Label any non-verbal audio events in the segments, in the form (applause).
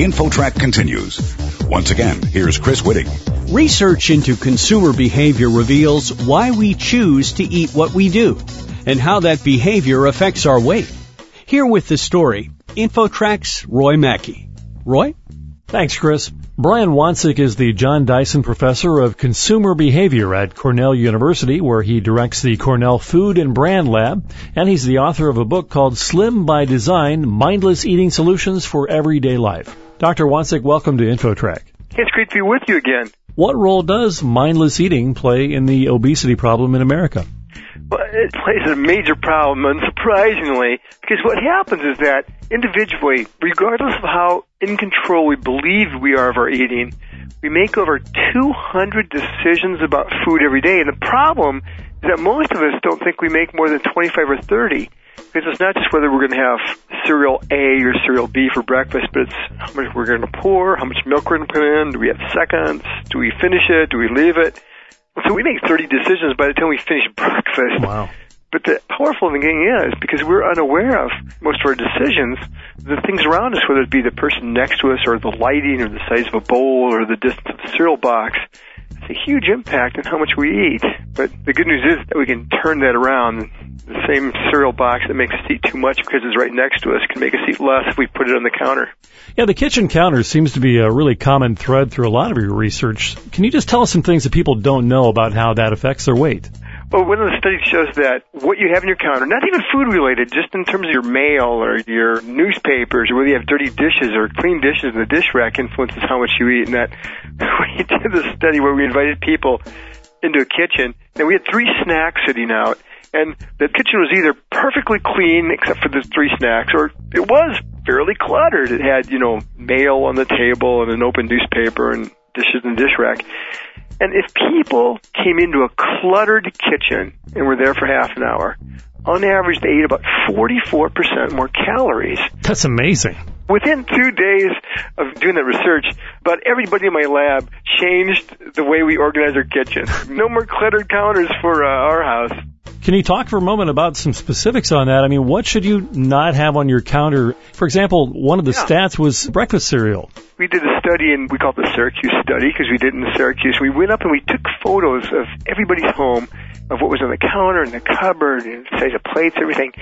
InfoTrack continues. Once again, here's Chris Whitting. Research into consumer behavior reveals why we choose to eat what we do and how that behavior affects our weight. Here with the story, InfoTrack's Roy Mackey. Roy? Thanks, Chris. Brian Wansink is the John Dyson Professor of Consumer Behavior at Cornell University, where he directs the Cornell Food and Brand Lab, and he's the author of a book called Slim by Design, Mindless Eating Solutions for Everyday Life. Dr. Wansink, welcome to InfoTrack. It's great to be with you again. What role does mindless eating play in the obesity problem in America? Well, it plays a major problem, (laughs) unsurprisingly, because what happens is that individually, regardless of how in control we believe we are of our eating, we make over 200 decisions about food every day. And the problem is that most of us don't think we make more than 25 or 30. Because it's not just whether we're going to have cereal A or cereal B for breakfast, but it's how much we're going to pour, how much milk we're going to put in, do we have seconds, do we finish it, do we leave it? So we make 30 decisions by the time we finish (laughs) breakfast. Wow. But the powerful thing is, because we're unaware of most of our decisions, the things around us, whether it be the person next to us or the lighting or the size of a bowl or the distance of the cereal box, it's a huge impact on how much we eat. But the good news is that we can turn that around. The same cereal box that makes us eat too much because it's right next to us can make us eat less if we put it on the counter. Yeah, the kitchen counter seems to be a really common thread through a lot of your research. Can you just tell us some things that people don't know about how that affects their weight? Well, one of the studies shows that what you have in your counter, not even food related, just in terms of your mail or your newspapers or whether you have dirty dishes or clean dishes in the dish rack influences how much you eat. And that (laughs) we did this study where we invited people into a kitchen and we had three snacks sitting out and the kitchen was either perfectly clean except for the three snacks or it was fairly cluttered. It had, you know, mail on the table and an open newspaper and dishes in the dish rack. And if people came into a cluttered kitchen and were there for half an hour, on average they ate about 44% more calories. That's amazing. Within two days of doing that research, about everybody in my lab changed the way we organize our kitchen. No more cluttered counters for uh, our house. Can you talk for a moment about some specifics on that? I mean, what should you not have on your counter? For example, one of the Yeah. stats was breakfast cereal. we did a study and we called it the Syracuse study because we did it in Syracuse. We went up and we took photos of everybody's home of what was on the counter and the cupboard and the size of plates, everything,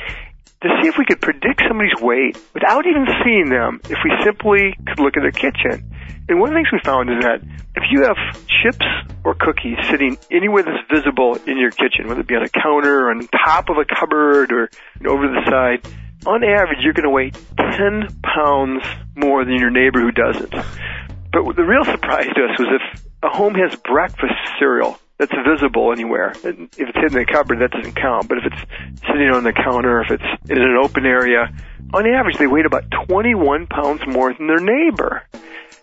to see if we could predict somebody's weight without even seeing them if we simply could look at their kitchen. And one of the things we found is that if you have chips or cookies sitting anywhere that's visible in your kitchen, whether it be on a counter or on top of a cupboard or over the side, on average you're going to weigh 10 pounds more than your neighbor who doesn't. But the real surprise to us was if a home has breakfast cereal that's visible anywhere, if it's hidden in the cupboard, that doesn't count. But if it's sitting on the counter, if it's in an open area, on average they weighed about 21 pounds more than their neighbor.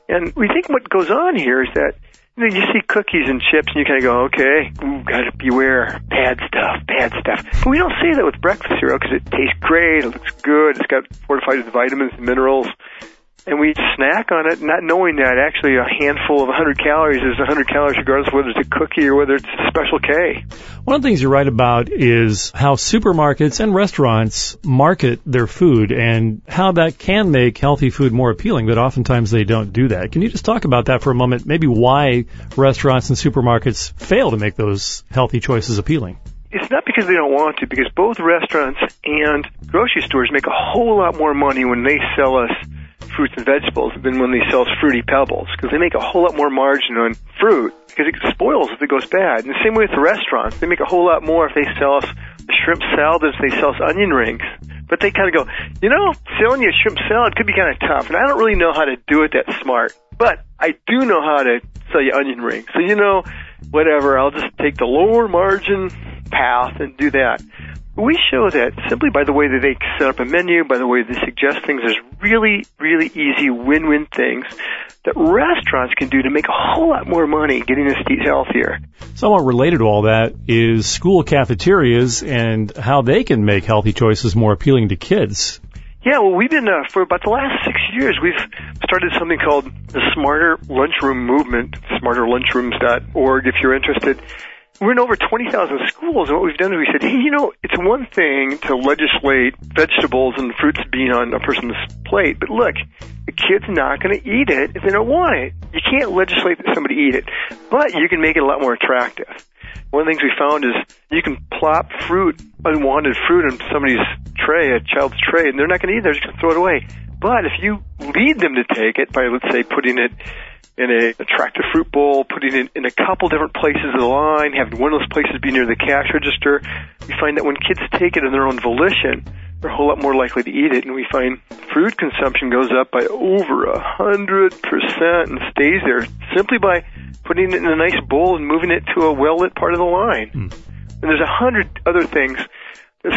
And we think what goes on here is that you, know, you see cookies and chips and you kind of go, okay, ooh, gotta beware, bad stuff, bad stuff. But we don't say that with breakfast cereal because it tastes great, it looks good, it's got fortified with vitamins and minerals. And we snack on it, not knowing that actually a handful of 100 calories is 100 calories regardless of whether it's a cookie or whether it's a special K. One of the things you write about is how supermarkets and restaurants market their food and how that can make healthy food more appealing, but oftentimes they don't do that. Can you just talk about that for a moment? Maybe why restaurants and supermarkets fail to make those healthy choices appealing? It's not because they don't want to, because both restaurants and grocery stores make a whole lot more money when they sell us fruits and vegetables than when they sell fruity pebbles, because they make a whole lot more margin on fruit, because it spoils if it goes bad. And the same way with the restaurants, they make a whole lot more if they sell us shrimp salad as they sell us onion rings. But they kind of go, you know, selling you a shrimp salad could be kind of tough, and I don't really know how to do it that smart. But I do know how to sell you onion rings. So you know, whatever, I'll just take the lower margin path and do that. We show that simply by the way that they set up a menu, by the way they suggest things, there's really, really easy win-win things that restaurants can do to make a whole lot more money getting us to eat healthier. Somewhat related to all that is school cafeterias and how they can make healthy choices more appealing to kids. Yeah, well, we've been, uh, for about the last six years, we've started something called the Smarter Lunchroom Movement, smarterlunchrooms.org if you're interested. We're in over 20,000 schools, and what we've done is we said, hey, you know, it's one thing to legislate vegetables and fruits being on a person's plate, but look, the kid's not going to eat it if they don't want it. You can't legislate that somebody eat it, but you can make it a lot more attractive. One of the things we found is you can plop fruit, unwanted fruit, on somebody's tray, a child's tray, and they're not going to eat it. They're just going to throw it away. But if you lead them to take it by, let's say, putting it in a attractive fruit bowl, putting it in a couple different places of the line, having one of those places be near the cash register, we find that when kids take it on their own volition, they're a whole lot more likely to eat it, and we find fruit consumption goes up by over a hundred percent and stays there simply by putting it in a nice bowl and moving it to a well-lit part of the line. Mm. And there's a hundred other things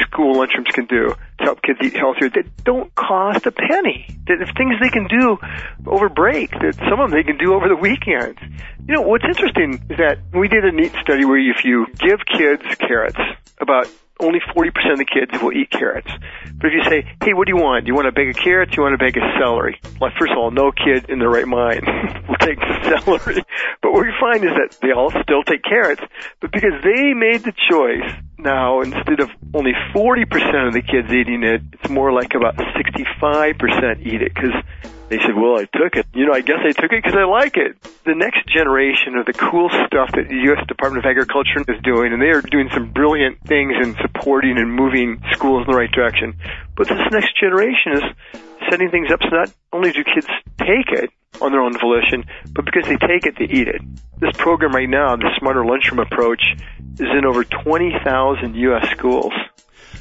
school lunchrooms can do to help kids eat healthier that don't cost a penny. That if things they can do over break, that some of them they can do over the weekends. You know, what's interesting is that we did a neat study where if you give kids carrots, about only 40% of the kids will eat carrots. But if you say, hey, what do you want? Do you want a bag of carrots? Do you want a bag of celery? Well, first of all, no kid in their right mind (laughs) will take celery. But what we find is that they all still take carrots, but because they made the choice, now instead of only 40% of the kids eating it, it's more like about 65% eat it because they said, well, I took it. You know, I guess I took it because I like it. The next generation of the cool stuff that the U.S. Department of Agriculture is doing, and they are doing some brilliant things in supporting and moving schools in the right direction. But this next generation is setting things up so not only do kids take it on their own volition, but because they take it, they eat it. This program right now, the Smarter Lunchroom approach, is in over 20,000 U.S. schools.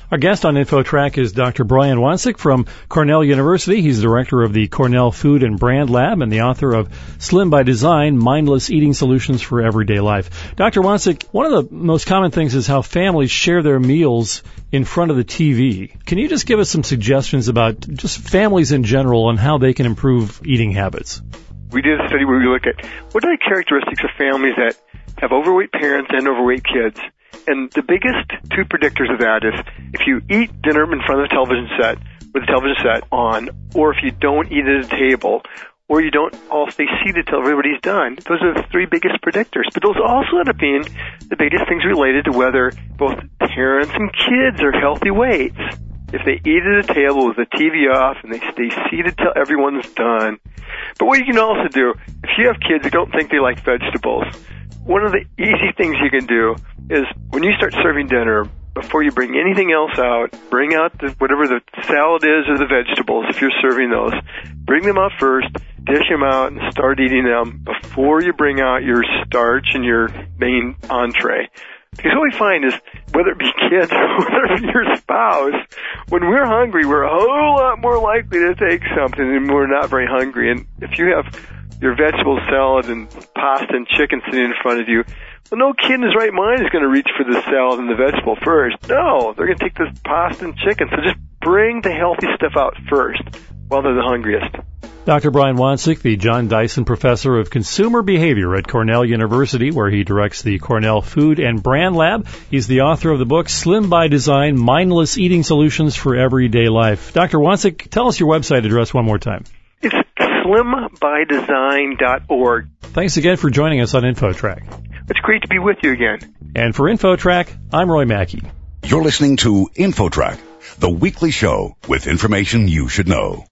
Our guest on InfoTrack is Dr. Brian Wansink from Cornell University. He's the director of the Cornell Food and Brand Lab and the author of Slim by Design, Mindless Eating Solutions for Everyday Life. Dr. Wansink, one of the most common things is how families share their meals in front of the TV. Can you just give us some suggestions about just families in general and how they can improve eating habits? We did a study where we look at what are the characteristics of families that have overweight parents and overweight kids and the biggest two predictors of that is if you eat dinner in front of the television set with the television set on, or if you don't eat at a table, or you don't all stay seated till everybody's done. Those are the three biggest predictors. But those also end up being the biggest things related to whether both parents and kids are healthy weights. If they eat at a table with the TV off and they stay seated till everyone's done. But what you can also do, if you have kids who don't think they like vegetables, one of the easy things you can do is when you start serving dinner, before you bring anything else out, bring out the, whatever the salad is or the vegetables, if you're serving those. Bring them out first, dish them out, and start eating them before you bring out your starch and your main entree. Because what we find is, whether it be kids (laughs) or whether it be your spouse, when we're hungry, we're a whole lot more likely to take something and we're not very hungry. And if you have your vegetable salad and pasta and chicken sitting in front of you, well, no kid in his right mind is going to reach for the salad and the vegetable first. No, they're going to take the pasta and chicken. So just bring the healthy stuff out first while they're the hungriest. Dr. Brian Wansink, the John Dyson Professor of Consumer Behavior at Cornell University, where he directs the Cornell Food and Brand Lab. He's the author of the book Slim by Design, Mindless Eating Solutions for Everyday Life. Dr. Wansink, tell us your website address one more time. It's slimbydesign.org. Thanks again for joining us on InfoTrack. It's great to be with you again. And for InfoTrack, I'm Roy Mackey. You're listening to InfoTrack, the weekly show with information you should know.